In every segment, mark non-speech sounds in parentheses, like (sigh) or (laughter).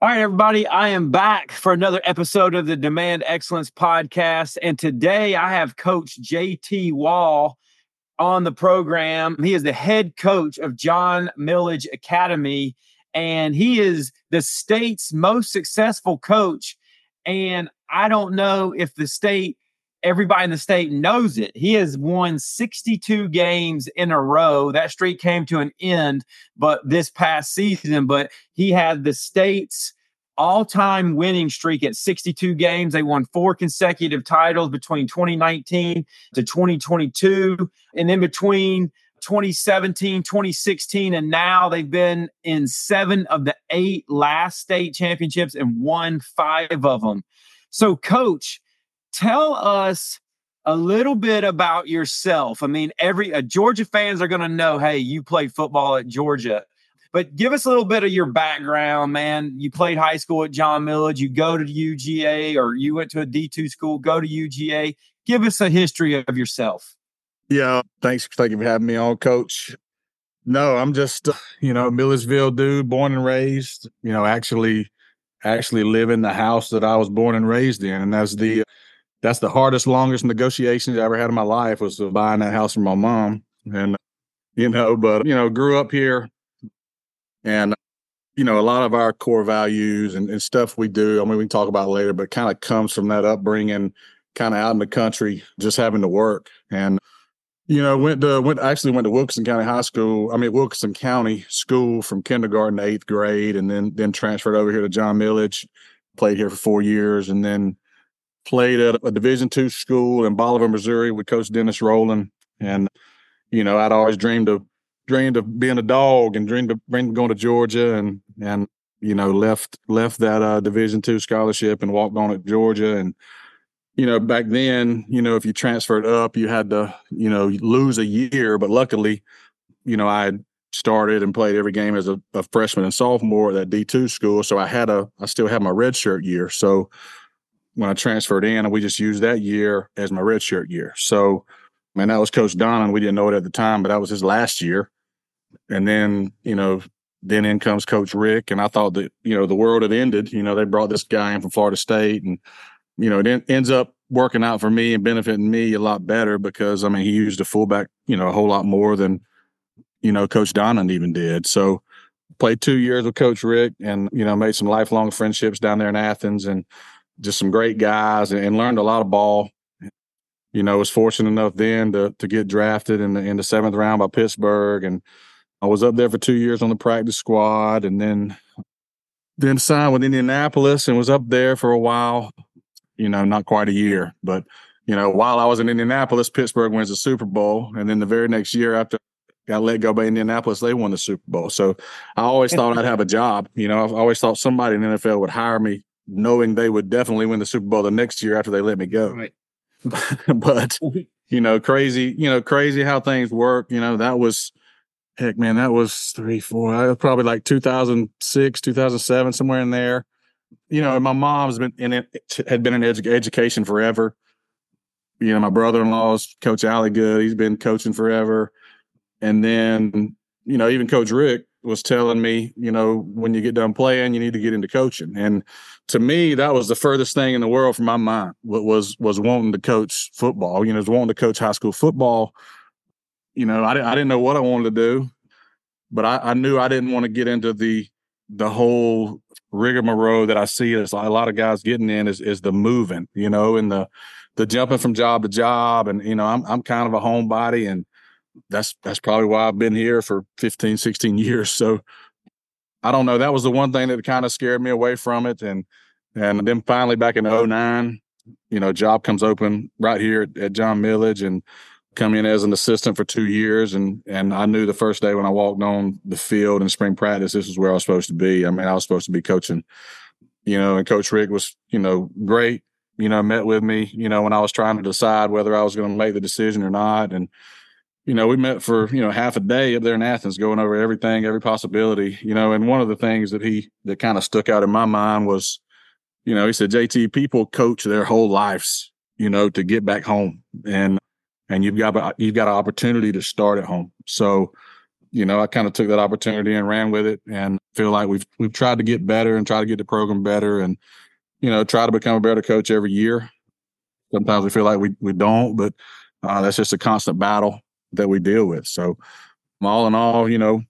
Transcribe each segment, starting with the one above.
All right, everybody, I am back for another episode of the Demand Excellence podcast. And today I have Coach JT Wall on the program. He is the head coach of John Milledge Academy, and he is the state's most successful coach. And I don't know if the state, everybody in the state knows it. He has won 62 games in a row. That streak came to an end, but this past season, but he had the state's all-time winning streak at 62 games. They won four consecutive titles between 2019 to 2022. And in between 2017, 2016, and now they've been in seven of the eight last state championships and won five of them. So, coach, tell us a little bit about yourself. I mean, every uh, Georgia fans are going to know, hey, you played football at Georgia. But give us a little bit of your background, man. You played high school at John Milledge. You go to UGA or you went to a D2 school, go to UGA. Give us a history of yourself. Yeah. Thanks. Thank you for having me on, coach. No, I'm just, uh, you know, Milledgeville dude, born and raised, you know, actually, actually live in the house that I was born and raised in. And that's the, that's the hardest, longest negotiations I ever had in my life was buying that house from my mom. And, you know, but, you know, grew up here, and, you know, a lot of our core values and, and stuff we do, I mean, we can talk about later, but kind of comes from that upbringing, kind of out in the country, just having to work. And, you know, went to went actually went to Wilkinson County High School. I mean Wilkinson County School from kindergarten to eighth grade, and then then transferred over here to John Milledge, Played here for four years, and then played at a Division two school in Bolivar, Missouri, with Coach Dennis Rowland. And you know, I'd always dreamed of dreamed of being a dog and dreamed of, dreamed of going to Georgia and and you know left left that uh, Division two scholarship and walked on at Georgia. And you know back then you know if you transferred up you had to you know lose a year. But luckily you know I started and played every game as a, a freshman and sophomore at that D two school. So I had a I still had my red shirt year. So when I transferred in and we just used that year as my redshirt year so man that was Coach Don we didn't know it at the time but that was his last year and then, you know, then in comes Coach Richt, And I thought that, you know, the world had ended. You know, they brought this guy in from Florida State and, you know, it en- ends up working out for me and benefiting me a lot better because, I mean, he used a fullback, you know, a whole lot more than, you know, Coach Donnan even did. So played two years with Coach Richt, and, you know, made some lifelong friendships down there in Athens and just some great guys and, and learned a lot of ball. You know, was fortunate enough then to to get drafted in the in the seventh round by Pittsburgh and I was up there for two years on the practice squad and then then signed with Indianapolis and was up there for a while, you know, not quite a year. But, you know, while I was in Indianapolis, Pittsburgh wins the Super Bowl. And then the very next year after I got let go by Indianapolis, they won the Super Bowl. So I always thought I'd have a job. You know, I always thought somebody in the NFL would hire me knowing they would definitely win the Super Bowl the next year after they let me go. Right. (laughs) but, (laughs) you know, crazy, you know, crazy how things work. You know, that was – heck, man, that was three, four, was probably like 2006, 2007, somewhere in there. You know, my mom's been in it, had been in edu- education forever. You know, my brother-in-law's Coach Allie Good. He's been coaching forever. And then, you know, even Coach Richt was telling me, you know, when you get done playing, you need to get into coaching. And to me, that was the furthest thing in the world from my mind. Was was wanting to coach football. You know, was wanting to coach high school football you know, I, I didn't know what I wanted to do, but I, I knew I didn't want to get into the the whole rigmarole that I see as a lot of guys getting in is is the moving, you know, and the the jumping from job to job. And, you know, I'm I'm kind of a homebody and that's that's probably why I've been here for 15, 16 (laughs) years. So I don't know. That was the one thing that kind of scared me away from it. And and then finally back in 09, you know, job comes open right here at, at John Milledge and come in as an assistant for two years and and I knew the first day when I walked on the field in spring practice this is where I was supposed to be. I mean, I was supposed to be coaching, you know, and Coach Richt was, you know, great, you know, met with me, you know, when I was trying to decide whether I was going to make the decision or not. And, you know, we met for, you know, half a day up there in Athens going over everything, every possibility, you know, and one of the things that he that kind of stuck out in my mind was, you know, he said, JT, people coach their whole lives, you know, to get back home. And and you've got you've got an opportunity to start at home. So, you know, I kind of took that opportunity and ran with it and feel like we've we've tried to get better and try to get the program better and you know, try to become a better coach every year. Sometimes we feel like we we don't, but uh, that's just a constant battle that we deal with. So, all in all, you know,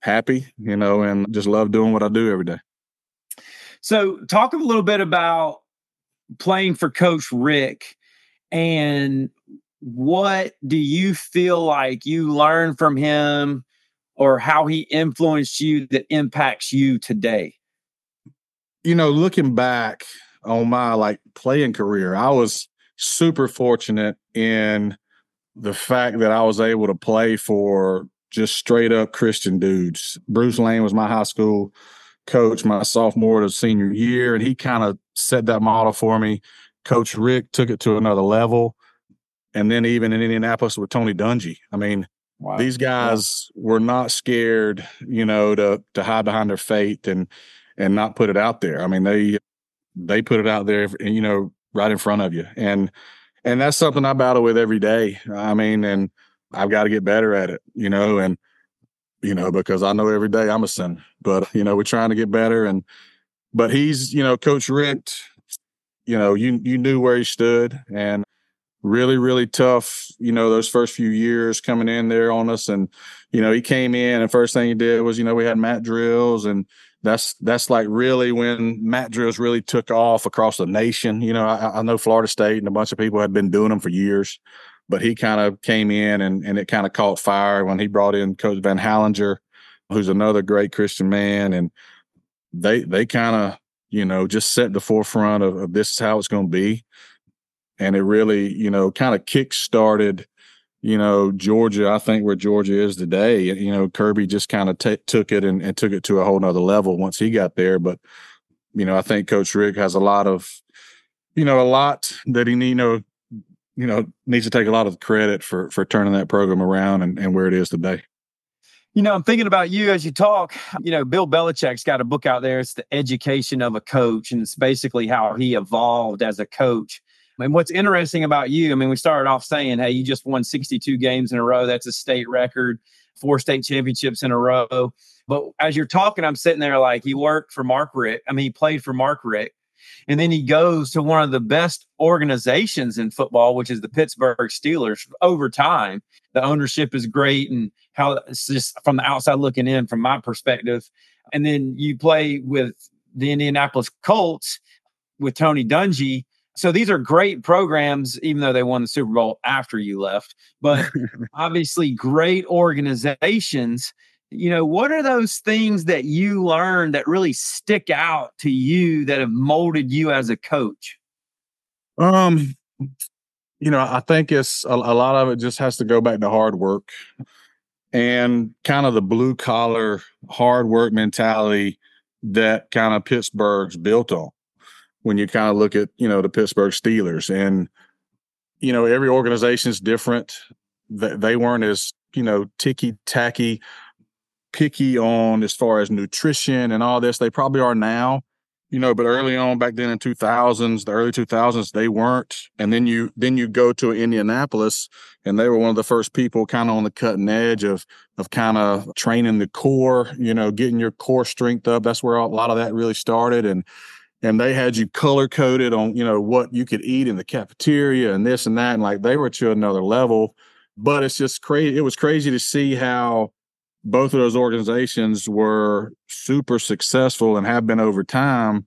happy, you know, and just love doing what I do every day. So, talk a little bit about playing for Coach Richt and what do you feel like you learned from him or how he influenced you that impacts you today? You know, looking back on my like playing career, I was super fortunate in the fact that I was able to play for just straight up Christian dudes. Bruce Lane was my high school coach my sophomore to senior year, and he kind of set that model for me. Coach Richt took it to another level. And then even in Indianapolis with Tony Dungy. I mean, wow. these guys were not scared, you know, to to hide behind their faith and and not put it out there. I mean, they they put it out there, you know, right in front of you. And and that's something I battle with every day. I mean, and I've got to get better at it, you know, and you know, because I know every day I'm a sinner. But, you know, we're trying to get better and but he's, you know, Coach Richt, you know, you you knew where he stood and really, really tough, you know, those first few years coming in there on us. And, you know, he came in and first thing he did was, you know, we had mat drills and that's that's like really when mat drills really took off across the nation. You know, I, I know Florida State and a bunch of people had been doing them for years, but he kind of came in and and it kind of caught fire when he brought in Coach Van Halanger, who's another great Christian man, and they they kind of you know just set the forefront of, of this is how it's going to be, and it really you know kind of kick started you know, Georgia, I think where Georgia is today, you know, Kirby just kind of t- took it and, and, took it to a whole nother level once he got there. But, you know, I think Coach Richt has a lot of, you know, a lot that he, you know, you know, needs to take a lot of credit for for turning that program around and, and where it is today. You know, I'm thinking about you as you talk. You know, Bill Belichick's got a book out there. It's the education of a coach, and it's basically how he evolved as a coach. And what's interesting about you, I mean, we started off saying, hey, you just won 62 games in a row. That's a state record, four state championships in a row. But as you're talking, I'm sitting there like, he worked for Mark Richt. I mean, he played for Mark Richt. And then he goes to one of the best organizations in football, which is the Pittsburgh Steelers over time. The ownership is great and how it's just from the outside looking in, from my perspective. And then you play with the Indianapolis Colts with Tony Dungy so these are great programs, even though they won the Super Bowl after you left, but (laughs) obviously great organizations. You know, what are those things that you learned that really stick out to you that have molded you as a coach? Um, you know, I think it's a, a lot of it just has to go back to hard work and kind of the blue collar hard work mentality that kind of Pittsburgh's built on when you kind of look at you know the Pittsburgh Steelers and you know every organization is different. They weren't as you know ticky tacky, picky on as far as nutrition and all this. They probably are now, you know. But early on, back then in two thousands, the early two thousands, they weren't. And then you then you go to Indianapolis, and they were one of the first people kind of on the cutting edge of of kind of training the core, you know, getting your core strength up. That's where a lot of that really started, and and they had you color coded on you know what you could eat in the cafeteria and this and that and like they were to another level. But it's just crazy it was crazy to see how both of those organizations were super successful and have been over time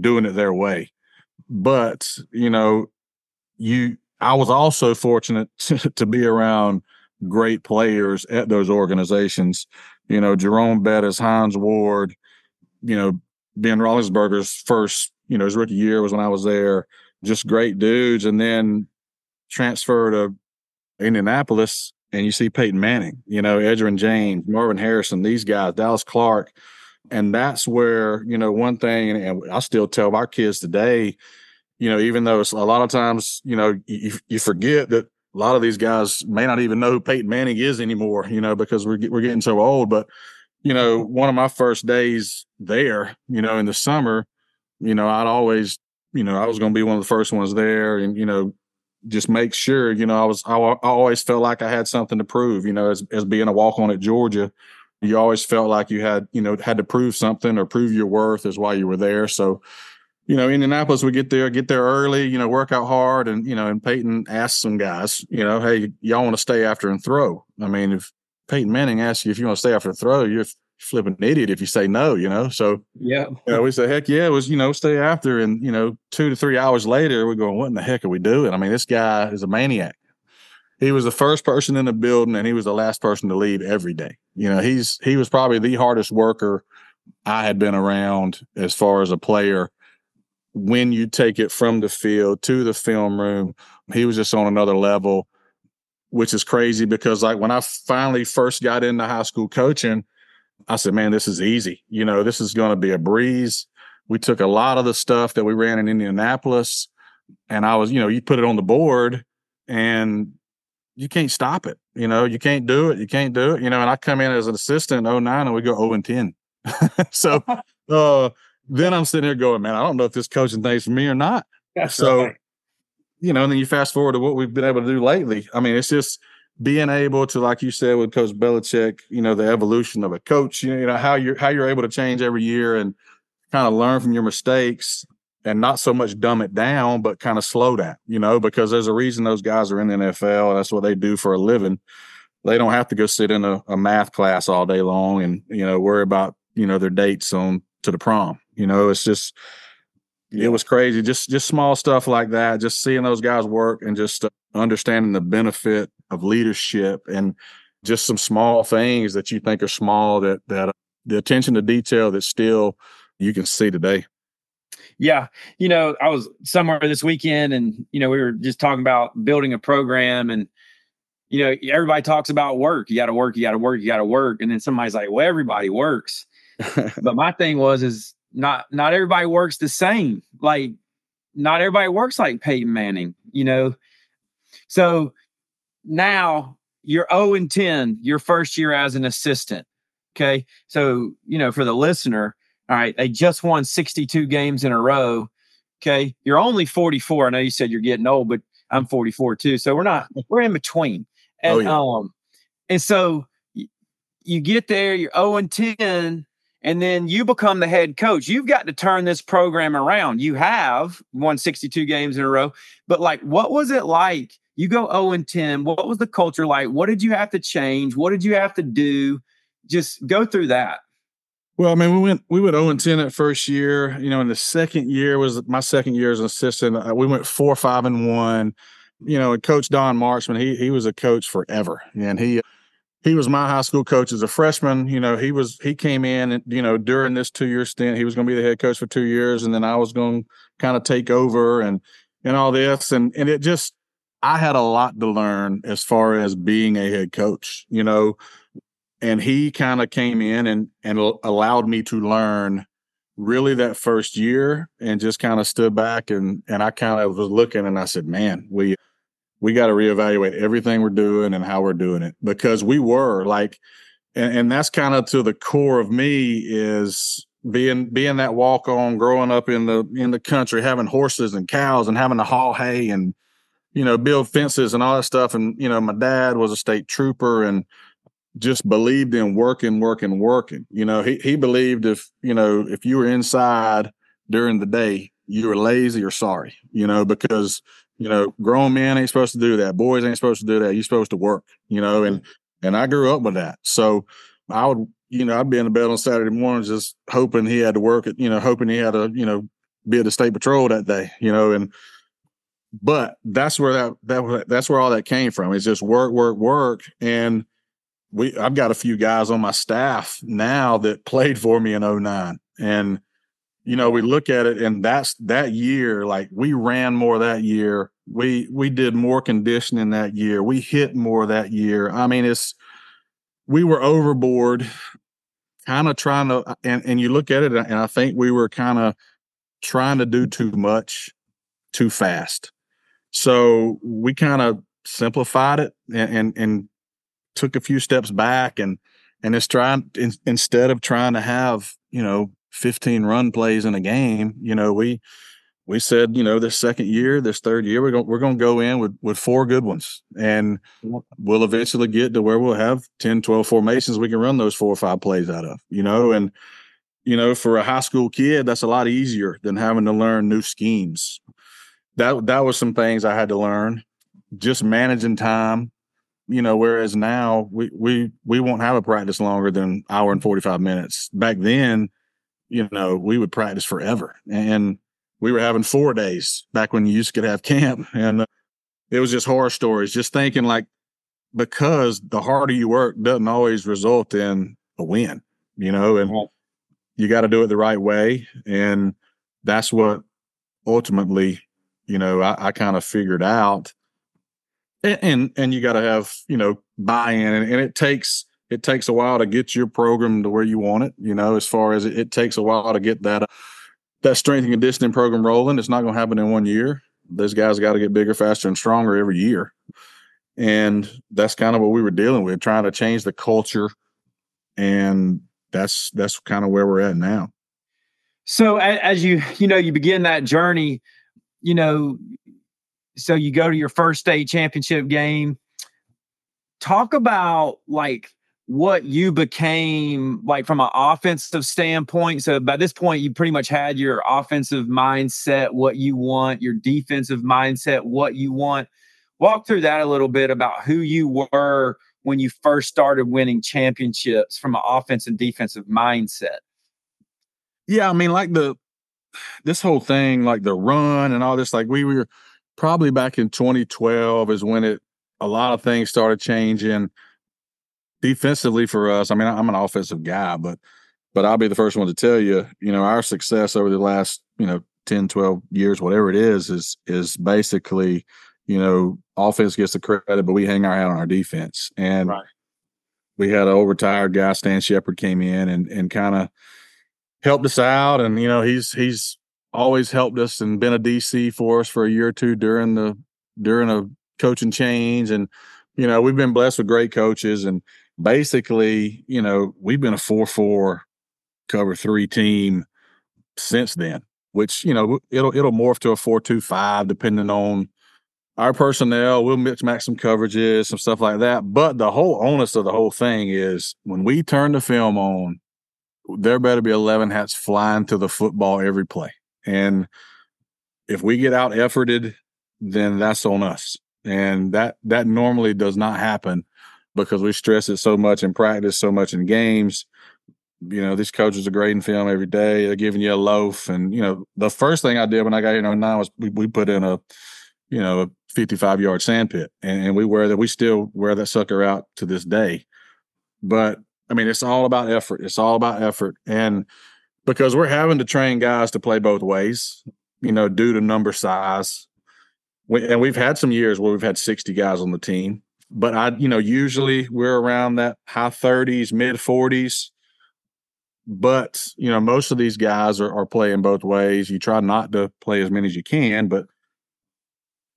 doing it their way. But you know you i was also fortunate (laughs) to, to be around great players at those organizations. You know jerome bettis hines ward you know Ben Roethlisberger's first, you know, his rookie year was when I was there. Just great dudes, and then transfer to Indianapolis, and you see Peyton Manning, you know, Edgerrin James, Marvin Harrison, these guys, Dallas Clark, and that's where you know one thing, and I still tell our kids today, you know, even though it's a lot of times, you know, you, you forget that a lot of these guys may not even know who Peyton Manning is anymore, you know, because we're we're getting so old, but you know, one of my first days there, you know, in the summer, you know, I'd always, you know, I was going to be one of the first ones there and, you know, just make sure, you know, I was, I, I always felt like I had something to prove, you know, as, as being a walk on at Georgia, you always felt like you had, you know, had to prove something or prove your worth is why you were there. So, you know, Indianapolis, we get there, get there early, you know, work out hard. And, you know, and Peyton asked some guys, you know, hey, y'all want to stay after and throw. I mean, if Peyton Manning asks you if you want to stay after the throw, you're flipping idiot if you say no, you know. So yeah, you know, we say, heck yeah, it was, you know, stay after. And, you know, two to three hours later, we're going, what in the heck are we doing? I mean, this guy is a maniac. He was the first person in the building and he was the last person to leave every day. You know, he's he was probably the hardest worker I had been around as far as a player when you take it from the field to the film room, he was just on another level, which is crazy because like when I finally first got into high school coaching, I said, man, this is easy. You know, this is going to be a breeze. We took a lot of the stuff that we ran in Indianapolis and I was, you know, you put it on the board and you can't stop it. You know, you can't do it. You can't do it. You know, and I come in as an assistant 09 and we go 0 and 10. (laughs) so, (laughs) uh, then I'm sitting there going, man, I don't know if this coaching thing's for me or not. That's so, right. You know, and then you fast forward to what we've been able to do lately. I mean, it's just being able to, like you said with Coach Belichick, you know, the evolution of a coach, you know, how you're how you're able to change every year and kind of learn from your mistakes and not so much dumb it down, but kind of slow down, you know, because there's a reason those guys are in the NFL. And that's what they do for a living. They don't have to go sit in a, a math class all day long and, you know, worry about, you know, their dates on to the prom. You know, it's just it was crazy. Just just small stuff like that. Just seeing those guys work and just uh, understanding the benefit of leadership and just some small things that you think are small that that uh, the attention to detail that still you can see today. Yeah, you know, I was somewhere this weekend, and you know, we were just talking about building a program, and you know, everybody talks about work. You got to work. You got to work. You got to work, and then somebody's like, "Well, everybody works." (laughs) but my thing was is not not everybody works the same. Like not everybody works like Peyton Manning, you know. So now you're 0 and 10 your first year as an assistant. Okay. So, you know, for the listener, all right, they just won 62 games in a row. Okay. You're only 44. I know you said you're getting old, but I'm 44 too. So we're not, (laughs) we're in between. And, oh, yeah. um, and so you get there, you're 0 and 10, and then you become the head coach. You've got to turn this program around. You have won 62 games in a row, but like, what was it like? You go 0 and 10. What was the culture like? What did you have to change? What did you have to do? Just go through that. Well, I mean, we went we went 0 and 10 that first year. You know, in the second year was my second year as an assistant. Uh, we went four, five, and one. You know, Coach Don Marksman, he he was a coach forever, and he he was my high school coach as a freshman. You know, he was he came in and you know during this two year stint, he was going to be the head coach for two years, and then I was going to kind of take over and and all this, and and it just I had a lot to learn as far as being a head coach. You know, and he kind of came in and and allowed me to learn really that first year and just kind of stood back and and I kind of was looking and I said, man, we we got to reevaluate everything we're doing and how we're doing it because we were like, and, and that's kind of to the core of me is being being that walk on, growing up in the in the country, having horses and cows and having to haul hay and you know build fences and all that stuff. And you know, my dad was a state trooper and just believed in working, working, working. You know, he he believed if you know if you were inside during the day, you were lazy or sorry. You know, because you know, grown men ain't supposed to do that. Boys ain't supposed to do that. You're supposed to work, you know, and mm-hmm. and I grew up with that. So I would, you know, I'd be in the bed on Saturday mornings just hoping he had to work it, you know, hoping he had to, you know, be at the state patrol that day, you know, and but that's where that that that's where all that came from. It's just work, work, work. And we I've got a few guys on my staff now that played for me in 09. And you know, we look at it and that's that year, like we ran more that year. We we did more conditioning that year. We hit more that year. I mean, it's we were overboard, kind of trying to uh, and, and you look at it and I think we were kind of trying to do too much too fast. So we kind of simplified it and, and, and took a few steps back and and it's trying in, instead of trying to have you know 15 run plays in a game, you know, we we said, you know, this second year, this third year, we're going we're going to go in with with four good ones, and we'll eventually get to where we'll have 10, 12 formations we can run those four or five plays out of, you know, and you know, for a high school kid, that's a lot easier than having to learn new schemes. That that was some things I had to learn, just managing time, you know. Whereas now we we we won't have a practice longer than hour and forty five minutes. Back then, you know, we would practice forever, and we were having four days back when you used to have camp, (laughs) and uh, it was just horror stories. Just thinking like because the harder you work doesn't always result in a win, you know, and you got to do it the right way, and that's what ultimately, you know, I, I kind of figured out. And and, and you got to have you know buy-in, and, and it takes it takes a while to get your program to where you want it. You know, as far as it, it takes a while to get that. Uh, that strength and conditioning program rolling. It's not going to happen in one year. Those guys got to get bigger, faster, and stronger every year. And that's kind of what we were dealing with, trying to change the culture. And that's that's kind of where we're at now. So as you you know you begin that journey, you know, so you go to your first state championship game. Talk about like what you became like from an offensive standpoint. So by this point, you pretty much had your offensive mindset, what you want, your defensive mindset, what you want. Walk through that a little bit about who you were when you first started winning championships from an offensive and defensive mindset. Yeah, I mean, like the this whole thing, like the run and all this, like we were probably back in 2012 is when it a lot of things started changing defensively for us, I mean, I'm an offensive guy, but but I'll be the first one to tell you, you know, our success over the last, you know, 10, 12 years, whatever it is, is is basically, you know, offense gets the credit, but we hang our hat on our defense. And right. we had an old overtired guy, Stan Shepard, came in and and kind of helped us out. And, you know, he's he's always helped us and been a DC for us for a year or two during the during a coaching change. And, you know, we've been blessed with great coaches and basically, you know, we've been a 4 4 cover three team since then, which, you know, it'll it'll morph to a 4 2 5 depending on our personnel. We'll mix match some coverages, some stuff like that. But the whole onus of the whole thing is when we turn the film on, there better be 11 hats flying to the football every play. And if we get out efforted, then that's on us. And that that normally does not happen because we stress it so much in practice, so much in games. You know, these coaches are grading film every day. They're giving you a loaf. And, you know, the first thing I did when I got here in 09 was we, we put in a, you know, a 55 yard sand pit and, and we wear that, we still wear that sucker out to this day. But I mean, it's all about effort. It's all about effort. And because we're having to train guys to play both ways, you know, due to number size. We, and we've had some years where we've had 60 guys on the team but I, you know, usually we're around that high 30s, mid 40s. But, you know, most of these guys are, are playing both ways. You try not to play as many as you can, but,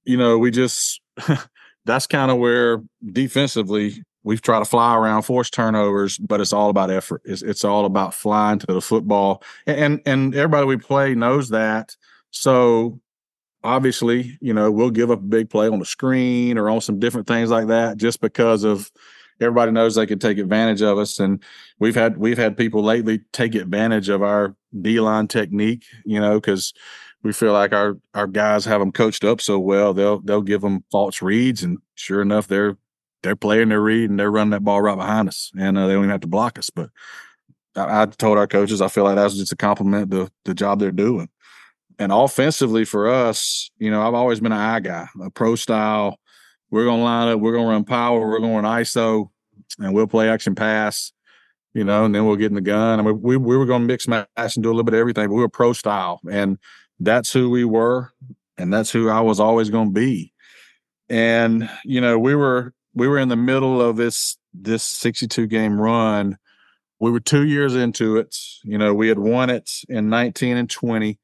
you know, we just, (laughs) that's kind of where defensively we've tried to fly around, force turnovers, but it's all about effort. It's, it's all about flying to the football. And, and everybody we play knows that. So obviously, you know, we'll give up a big play on the screen or on some different things like that just because of everybody knows they can take advantage of us. And we've had we've had people lately take advantage of our D line technique, you know, because we feel like our our guys have them coached up so well, they'll they'll give them false reads, and sure enough, they're they're playing their read and they're running that ball right behind us, and uh, they don't even have to block us. But I, I, told our coaches I feel like that's just a compliment to the job they're doing and offensively for us, you know, I've always been an eye guy, a pro style. We're going to line up, we're going to run power, we're going to ISO, and we'll play action pass, you know, and then we'll get in the gun. I mean, we, we were going to mix match and do a little bit of everything, but we were pro style. And that's who we were. And that's who I was always going to be. And, you know, we were, we were in the middle of this, this 62 game run. We were two years into it. You know, we had won it in 19 and 20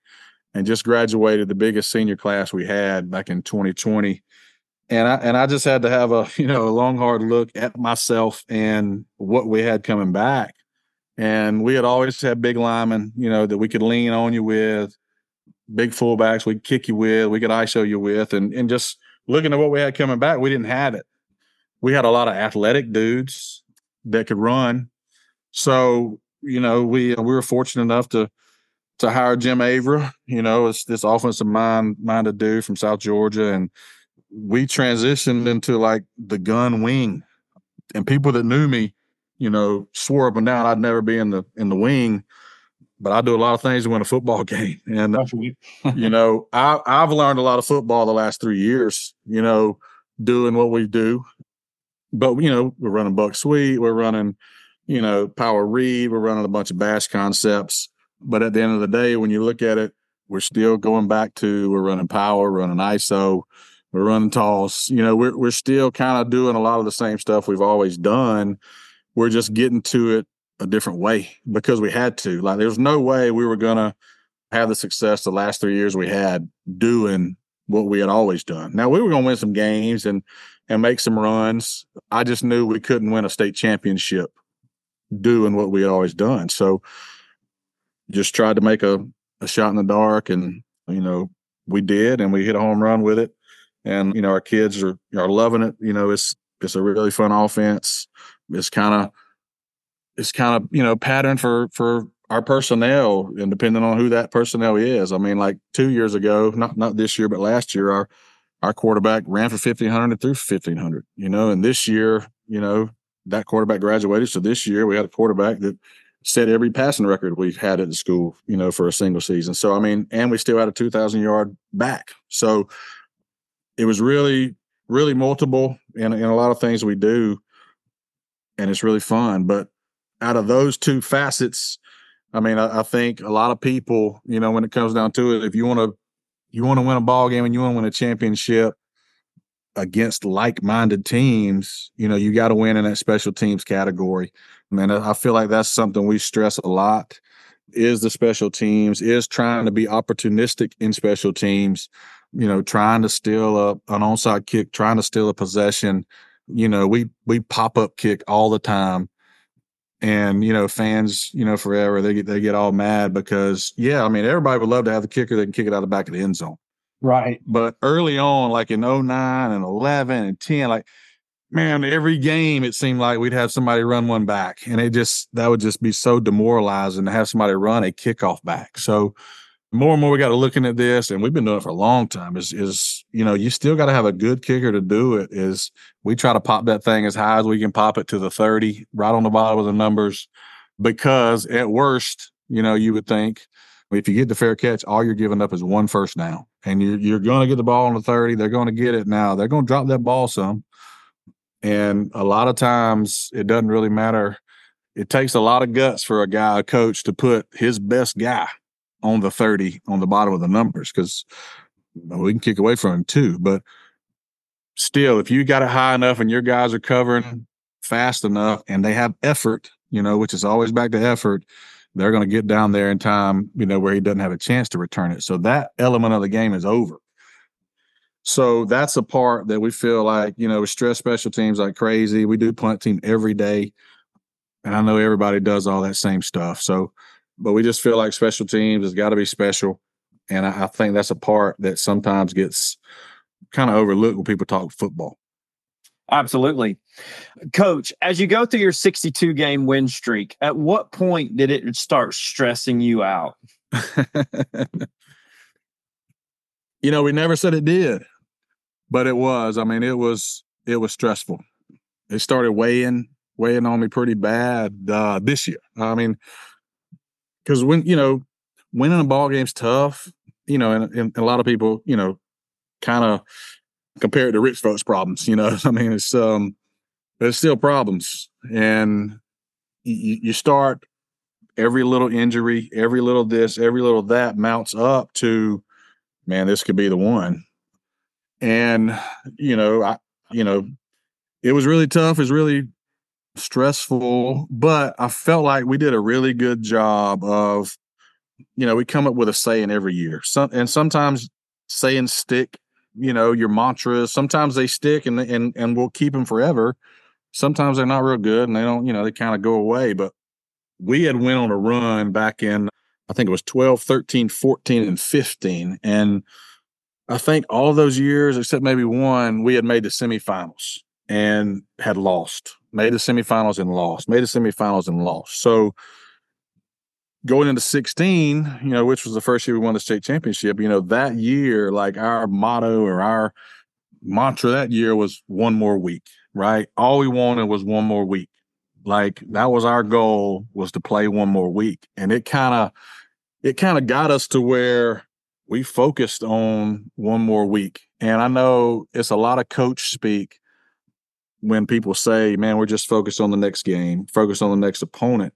and just graduated the biggest senior class we had back in 2020 and I and I just had to have a (laughs) you know a long hard look at myself and what we had coming back. And we had always had big linemen, you know, that we could lean on you with. big fullbacks we kick you with, we could ISO you with, and and just looking at what we had coming back, we didn't have it. We had a lot of athletic dudes that could run. So, you know, we uh, we were fortunate enough to to hire Jim Avra, you know, it's this offensive mind minded dude from South Georgia. And we transitioned into like the gun wing. And people that knew me, you know, swore up and down I'd never be in the in the wing but I do a lot of things to win a football (laughs) game. And (laughs) you know, I I've learned a lot of football the last three years. You know, doing what we do. But you know, we're running buck sweep, we're running, you know, power read, we're running a bunch of bash concepts. But at the end of the day, when you look at it, we're still going back to we're running power, running ISO, we're running toss. You know, we're we're still kind of doing a lot of the same stuff we've always done. We're just getting to it a different way because we had to. Like there's no way we were gonna have the success the last three years we had doing what we had always done. Now we were gonna win some games and and make some runs. I just knew we couldn't win a state championship doing what we had always done. So just tried to make a, a shot in the dark and you know, we did and we hit a home run with it. And, you know, our kids are are loving it. You know, it's it's a really fun offense. It's kind of it's kind of you know pattern for for our personnel and depending on who that personnel is. I mean, like two years ago, not not this year, but last year, our our quarterback ran for fifteen hundred and threw fifteen hundred. You know, and this year, you know, that quarterback graduated. So this year we had a quarterback that set every passing record we've had at the school, you know, for a single season. So I mean, and we still had a two thousand yard back. So it was really, really multiple in, in a lot of things we do. And it's really fun. But out of those two facets, I mean, I, I, think a lot of people, you know, when it comes down to it, if you want to, you want to win a ball game and you want to win a championship against like-minded teams, you know, you got to win in that special teams category. I mean, I feel like that's something we stress a lot. Is the special teams is trying to be opportunistic in special teams, you know, trying to steal a an onside kick, trying to steal a possession. You know, we we pop up kick all the time and you know fans you know forever they get they get all mad because yeah i mean everybody would love to have the kicker that can kick it out the back of the end zone right but early on like in 09 and 11 and 10 like man every game it seemed like we'd have somebody run one back and it just that would just be so demoralizing to have somebody run a kickoff back. So more and more we got to looking at this and we've been doing it for a long time is is you know you still got to have a good kicker to do it is we try to pop that thing as high as we can pop it to the 30 right on the bottom of the numbers because at worst you know you would think if you get the fair catch all you're giving up is one first down and you're, you're going to get the ball on the 30 they're going to get it now they're going to drop that ball some and a lot of times it doesn't really matter it takes a lot of guts for a guy a coach to put his best guy on the 30 on the bottom of the numbers because we can kick away from him too. But still, if you got it high enough and your guys are covering fast enough and they have effort, you know, which is always back to effort, they're going to get down there in time, you know, where he doesn't have a chance to return it. So that element of the game is over. So that's a part that we feel like, you know, we stress special teams like crazy. We do punt team every day. And I know everybody does all that same stuff. So but we just feel like special teams has got to be special. And I, I think that's a part that sometimes gets kind of overlooked when people talk football. Absolutely. Coach, as you go through your 62 game win streak, at what point did it start stressing you out? (laughs) you know, we never said it did, but it was. I mean, it was it was stressful. It started weighing weighing on me pretty bad uh, this year. I mean, because when you know winning a ball game's tough, you know, and, and a lot of people, you know, kind of compare it to rich folks' problems. You know, (laughs) I mean, it's um, there's still problems, and you, you start every little injury, every little this, every little that mounts up to, man, this could be the one. And you know, I, you know, it was really tough. It was really stressful, but I felt like we did a really good job of, you know, we come up with a saying every year. Some and sometimes sayings stick. You know, your mantras. Sometimes they stick and and and we'll keep them forever. Sometimes they're not real good and they don't. You know, they kind of go away. But we had went on a run back in I think it was 12, 13, 14, and 15. And I think all those years, except maybe one, we had made the semifinals and had lost, made the semifinals and lost, made the semifinals and lost. So going into 16, you know, which was the first year we won the state championship, you know, that year, like our motto or our mantra that year was one more week, right? All we wanted was one more week. Like that was our goal was to play one more week. And it kind of it kind of got us to where we focused on one more week. And I know it's a lot of coach speak when people say, man, we're just focused on the next game, focused on the next opponent.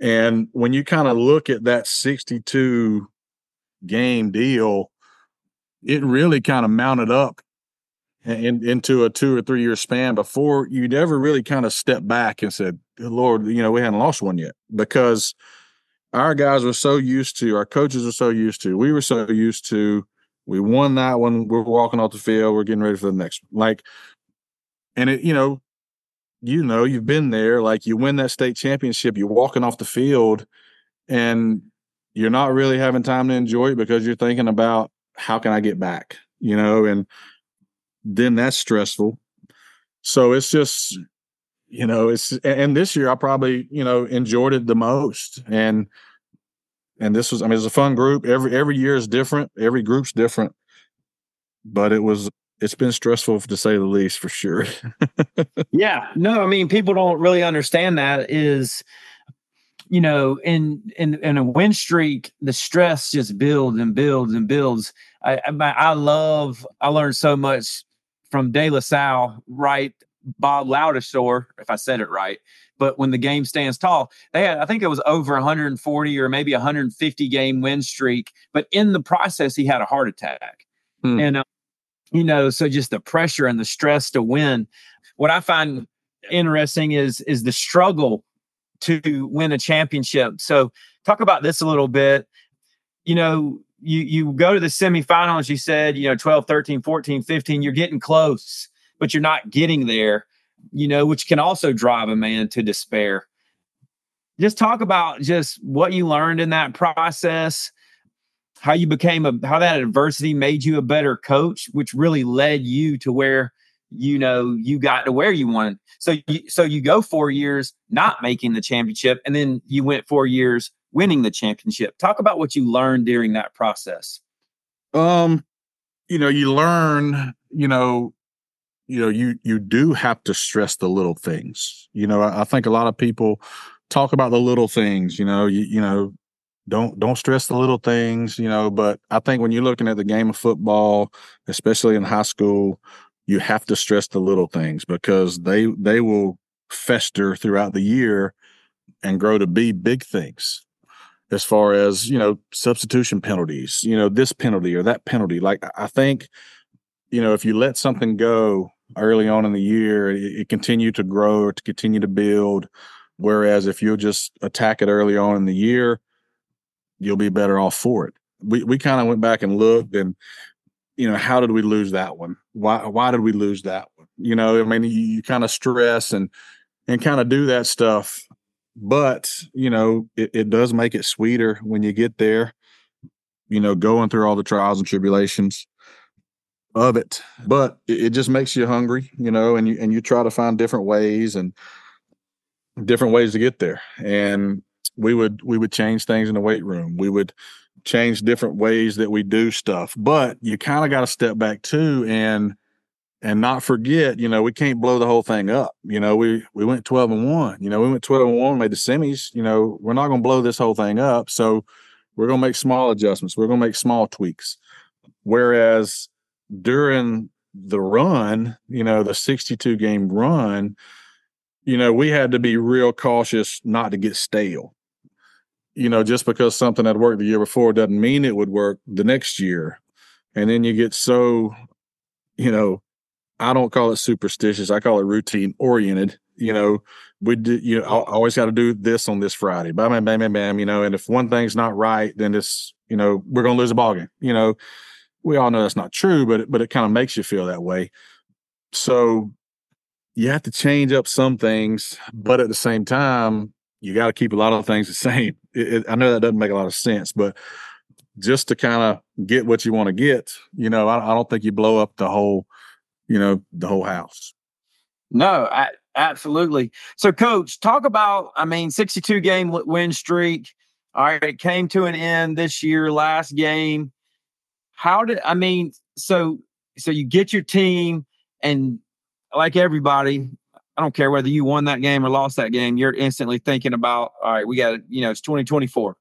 And when you kind of look at that 62 game deal, it really kind of mounted up in, into a two or three year span before you'd ever really kind of step back and said, Lord, you know, we hadn't lost one yet because our guys were so used to, our coaches were so used to, we were so used to, we won that one. We're walking off the field. We're getting ready for the next one. Like, and it, you know, you know, you've been there. Like you win that state championship, you're walking off the field and you're not really having time to enjoy it because you're thinking about how can I get back, you know, and then that's stressful. So it's just, you know, it's and this year I probably, you know, enjoyed it the most. And and this was, I mean, it's a fun group. Every every year is different. Every group's different. But it was it's been stressful to say the least for sure. (laughs) yeah. No, I mean, people don't really understand that is you know, in in in a win streak, the stress just builds and builds and builds. I I, I love. I learned so much from De La Salle, right? Bob Lauderdale, if I said it right. But when the game stands tall, they had, I think it was over 140 or maybe 150 game win streak. But in the process, he had a heart attack. Hmm. And, uh, you know, so just the pressure and the stress to win. What I find interesting is is the struggle to win a championship. So talk about this a little bit. You know, you you go to the semifinals you said you know 12 13 14 15 you're getting close but you're not getting there you know which can also drive a man to despair just talk about just what you learned in that process how you became a how that adversity made you a better coach which really led you to where you know you got to where you wanted so you, so you go 4 years not making the championship and then you went 4 years winning the championship. Talk about what you learned during that process. Um, you know, you learn, you know, you know, you you do have to stress the little things. You know, I, I think a lot of people talk about the little things, you know, you, you know, don't don't stress the little things, you know, but I think when you're looking at the game of football, especially in high school, you have to stress the little things because they they will fester throughout the year and grow to be big things as far as you know substitution penalties you know this penalty or that penalty like i think you know if you let something go early on in the year it, it continue to grow or to continue to build. Whereas if you just attack it early on in the year you'll be better off for it. We we kind of went back and looked and you know how did we lose that one? Why why did we lose that one? You know i mean you, you kind of stress and and kind of do that stuff but you know it, it does make it sweeter when you get there you know going through all the trials and tribulations of it but it, just makes you hungry you know and you and you try to find different ways and different ways to get there and we would we would change things in the weight room we would change different ways that we do stuff but you kind of got to step back too and and not forget, you know, we can't blow the whole thing up. You know, we we went 12 and 1. You know, we went 12 and 1, made the semis, you know, we're not going to blow this whole thing up. So we're going to make small adjustments. We're going to make small tweaks. Whereas during the run, you know, the 62 game run, you know, we had to be real cautious not to get stale. You know, just because something had worked the year before doesn't mean it would work the next year. And then you get so, you know, I don't call it superstitious. I call it routine oriented. You know, we do, you know, I always got to do this on this Friday. Bam, bam, bam, bam, bam. You know, and if one thing's not right, then it's, you know, we're going to lose a ball game. You know, we all know that's not true, but, it, but it kind of makes you feel that way. So you have to change up some things, but at the same time, you got to keep a lot of things the same. (laughs) It, it, I know that doesn't make a lot of sense, but just to kind of get what you want to get, you know, I, I, don't think you blow up the whole, you know, the whole house. No, I, absolutely. So, coach, talk about, I mean, 62 game win streak. All right, it came to an end this year, last game. How did, I mean, so, so you get your team and like everybody, I don't care whether you won that game or lost that game, you're instantly thinking about, all right, we got, it, you know, it's 2024.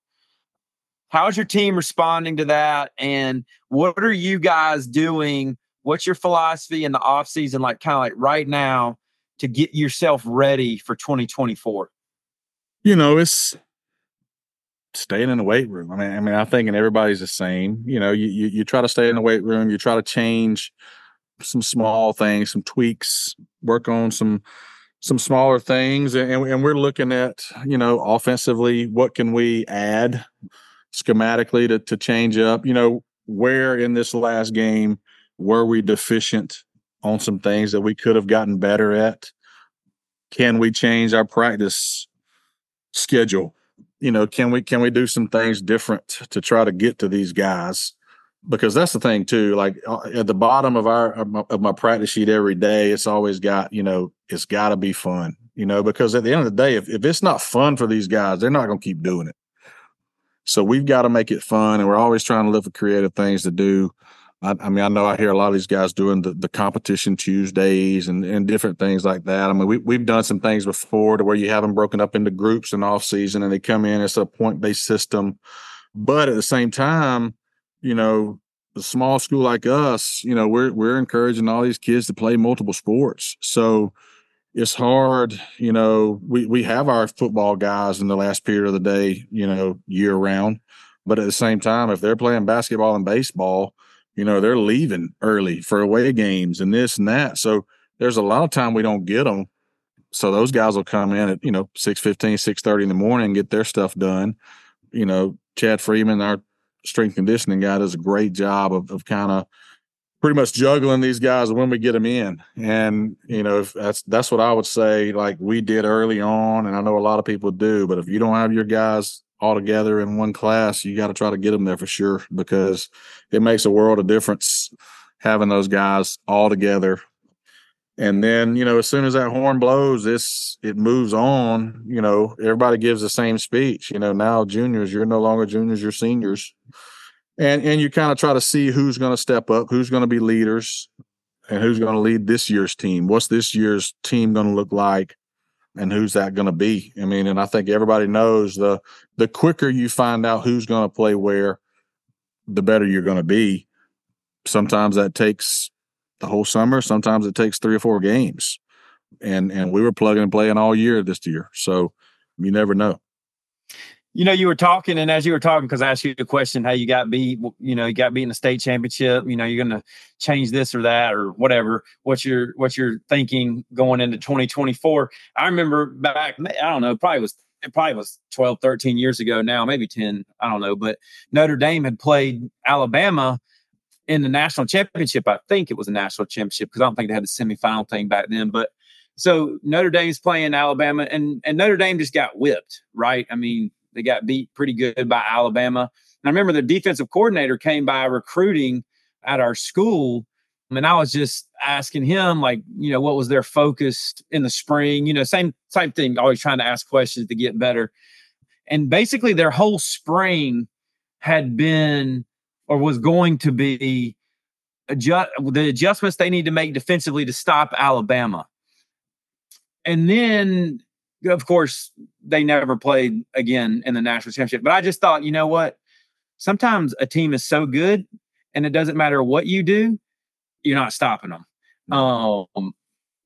How's your team responding to that? And what are you guys doing? What's your philosophy in the off season, like kind of like right now, to get yourself ready for 2024? You know, it's staying in the weight room. I mean, I mean, I think and everybody's the same. You know, you, you you try to stay in the weight room, you try to change some small things, some tweaks, work on some some smaller things, and, and we're looking at you know offensively what can we add schematically to to change up. You know where in this last game were we deficient on some things that we could have gotten better at? Can we change our practice schedule? You know, can we can we do some things different to try to get to these guys? because that's the thing too. Like uh, at the bottom of our of my, of my, practice sheet every day, it's always got you know it's got to be fun. You know, because at the end of the day, if if it's not fun for these guys, they're not going to keep doing it. So we've got to make it fun, and we're always trying to look for creative things to do. I, I, mean, I know I hear a lot of these guys doing the, the competition Tuesdays and, and different things like that. I mean, we, we've done some things before to where you have them broken up into groups in off season and they come in. It's a point based system. But at the same time, you know, a small school like us, you know, we're we're encouraging all these kids to play multiple sports. So it's hard, you know, we we have our football guys in the last period of the day, you know, year round. But at the same time, if they're playing basketball and baseball, you know, they're leaving early for away games and this and that. So there's a lot of time we don't get them. So those guys will come in at, you know, 6 15, 6 30 in the morning get their stuff done. You know, Chad Freeman, our strength conditioning guy does a great job of, of kind of pretty much juggling these guys when we get them in. And, you know, that's, that's what I would say, like we did early on. And I know a lot of people do, but if you don't have your guys all together in one class, you got to try to get them there for sure because it makes a world of difference having those guys all together. And then, you know, as soon as that horn blows, this it moves on. You know, everybody gives the same speech. You know, now juniors, you're no longer juniors, you're seniors and and you kind of try to see who's going to step up, who's going to be leaders, and who's going to lead this year's team. What's this year's team going to look like, and who's that going to be? I mean, and I think everybody knows the the quicker you find out who's going to play where, the better you're going to be. Sometimes that takes the whole summer. Sometimes it takes three or four games, and and we were plugging and playing all year this year, so you never know you know, you were talking, and as you were talking, because I asked you the question, how you got beat, you know, you got beat in the state championship. You know, you're going to change this or that or whatever. What's your what's your thinking going into 2024? I remember back, I don't know, probably was it probably was 12, 13 years ago now, maybe 10, I don't know, but Notre Dame had played Alabama in the national championship. I think it was a national championship because I don't think they had the semifinal thing back then, but so Notre Dame's playing Alabama and and Notre Dame just got whipped, right? I mean, they got beat pretty good by Alabama. And I remember the defensive coordinator came by recruiting at our school. And I was just asking him, like, you know, what was their focus in the spring? You know, same same thing, always trying to ask questions to get better. And basically their whole spring had been or was going to be adjust the adjustments they need to make defensively to stop Alabama. And then of course, they never played again in the national championship. But I just thought, you know what? Sometimes a team is so good, and it doesn't matter what you do, you're not stopping them. Um,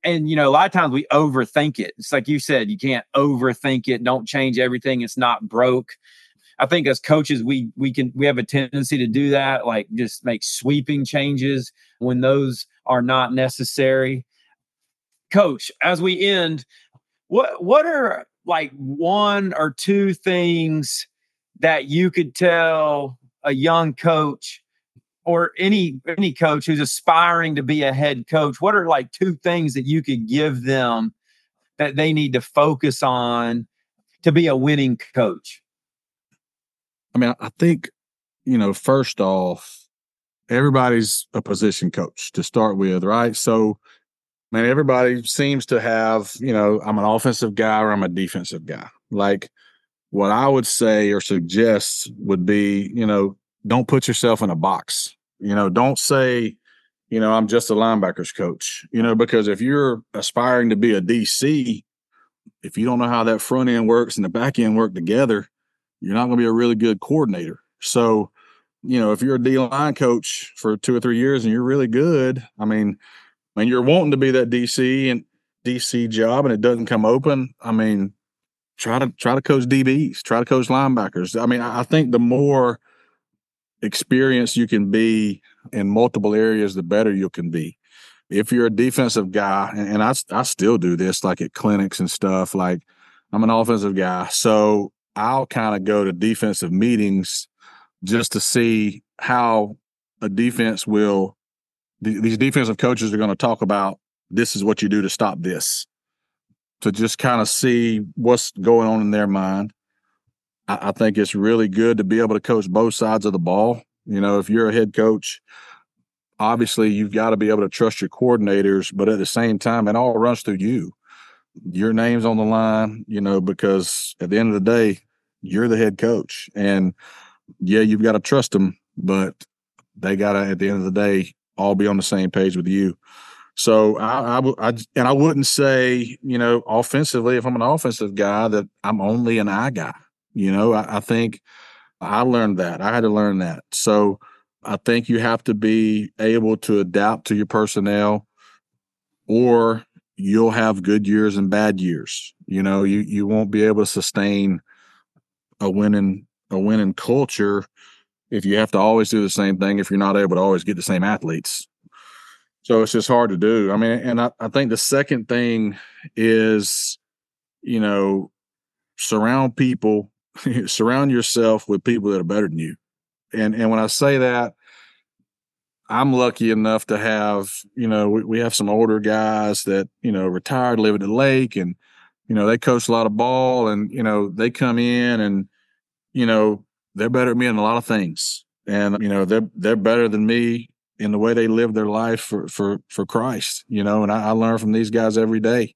and you know, a lot of times we overthink it. It's like you said, you can't overthink it. Don't change everything. It's not broke. I think as coaches, we we can we have a tendency to do that, like just make sweeping changes when those are not necessary. Coach, as we end, what what are like one or two things that you could tell a young coach or any any coach who's aspiring to be a head coach what are like two things that you could give them that they need to focus on to be a winning coach? I mean, I think, you know, first off, everybody's a position coach to start with, right? So, man, everybody seems to have, you know, I'm an offensive guy or I'm a defensive guy. Like, what I would say or suggest would be, you know, don't put yourself in a box. You know, don't say, you know, I'm just a linebackers coach, you know, because if you're aspiring to be a DC, if you don't know how that front end works and the back end work together, you're not going to be a really good coordinator. So, you know, if you're a D line coach for two or three years and you're really good, I mean, when you're wanting to be that DC and DC job and it doesn't come open, I mean, try to try to coach DBs, try to coach linebackers. I mean, I think the more experience you can be in multiple areas, the better you can be. If you're a defensive guy, and, and I, I still do this like at clinics and stuff, like I'm an offensive guy. So I'll kind of go to defensive meetings just to see how a defense will, these defensive coaches are going to talk about this is what you do to stop this, to just kind of see what's going on in their mind. I, I think it's really good to be able to coach both sides of the ball. You know, if you're a head coach, obviously you've got to be able to trust your coordinators, but at the same time, it all runs through you. Your name's on the line, you know, because at the end of the day, you're the head coach. And yeah, you've got to trust them, but they got to, at the end of the day, all be on the same page with you. So I, I, I, and I wouldn't say, you know, offensively, if I'm an offensive guy, that I'm only an I guy. You know, I, I think I learned that. I had to learn that. So I think you have to be able to adapt to your personnel or you'll have good years and bad years. You know, you you won't be able to sustain a winning a winning culture if you have to always do the same thing if you're not able to always get the same athletes. So it's just hard to do. I mean, and I, I think the second thing is, you know, surround people (laughs) surround yourself with people that are better than you. And and when I say that, I'm lucky enough to have, you know, we, we have some older guys that, you know, retired, live at the lake and, you know, they coach a lot of ball and, you know, they come in and, you know, they're better than me in a lot of things. And, you know, they're they're better than me in the way they live their life for for for Christ, you know, and I, I learn from these guys every day.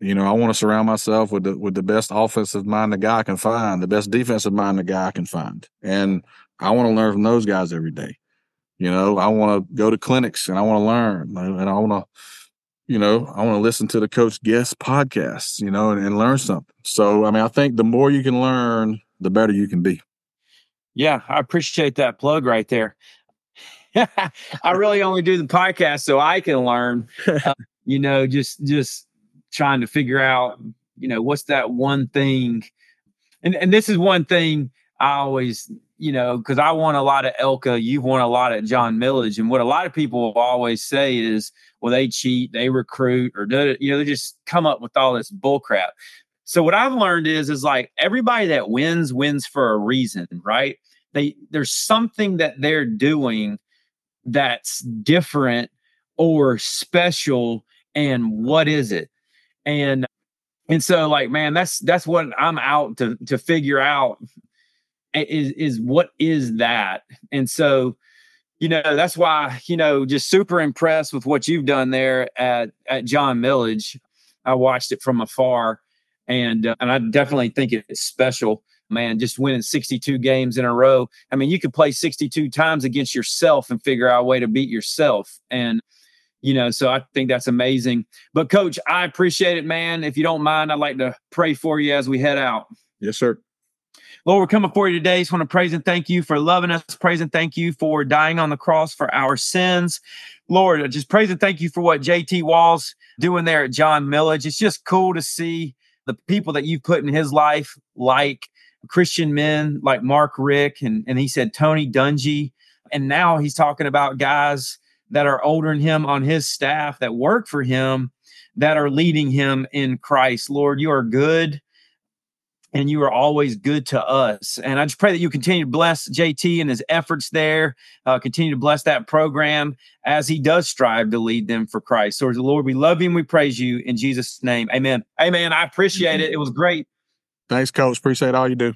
You know, I want to surround myself with the with the best offensive mind the guy can find, the best defensive mind the guy can find, and I want to learn from those guys every day. You know, I want to go to clinics and I want to learn, and I want to, you know, I want to listen to the Coach Guest podcasts, you know, and, and learn something. So, I mean, I think the more you can learn, the better you can be. Yeah, I appreciate that plug right there. (laughs) I really only do the podcast so I can learn. Uh, (laughs) you know, just just trying to figure out, you know, what's that one thing. And and this is one thing I always, you know, because I won a lot of Elka, you've won a lot at John Milledge, And what a lot of people will always say is, well, they cheat, they recruit, or do you know, they just come up with all this bull crap. So what I've learned is is like everybody that wins wins for a reason, right? They there's something that they're doing that's different or special and what is it? and and so like man that's that's what i'm out to to figure out is is what is that and so you know that's why you know just super impressed with what you've done there at at john Milledge. i watched it from afar and uh, and i definitely think it's special man just winning 62 games in a row i mean you could play 62 times against yourself and figure out a way to beat yourself and you know, so I think that's amazing. But coach, I appreciate it, man. If you don't mind, I'd like to pray for you as we head out. Yes, sir. Lord, we're coming for you today. Just want to praise and thank you for loving us. Praise and thank you for dying on the cross for our sins. Lord, just praise and thank you for what JT Walls doing there at John Milledge. It's just cool to see the people that you've put in his life, like Christian men like Mark Richt, and, and he said Tony Dungy. And now he's talking about guys that are older than him on his staff that work for him that are leading him in Christ. Lord, you are good and you are always good to us. And I just pray that you continue to bless JT and his efforts there. Uh, continue to bless that program as he does strive to lead them for Christ. So, Lord, we love you and we praise you in Jesus' name. Amen. Amen. I appreciate it. It was great. Thanks, Coach. Appreciate all you do.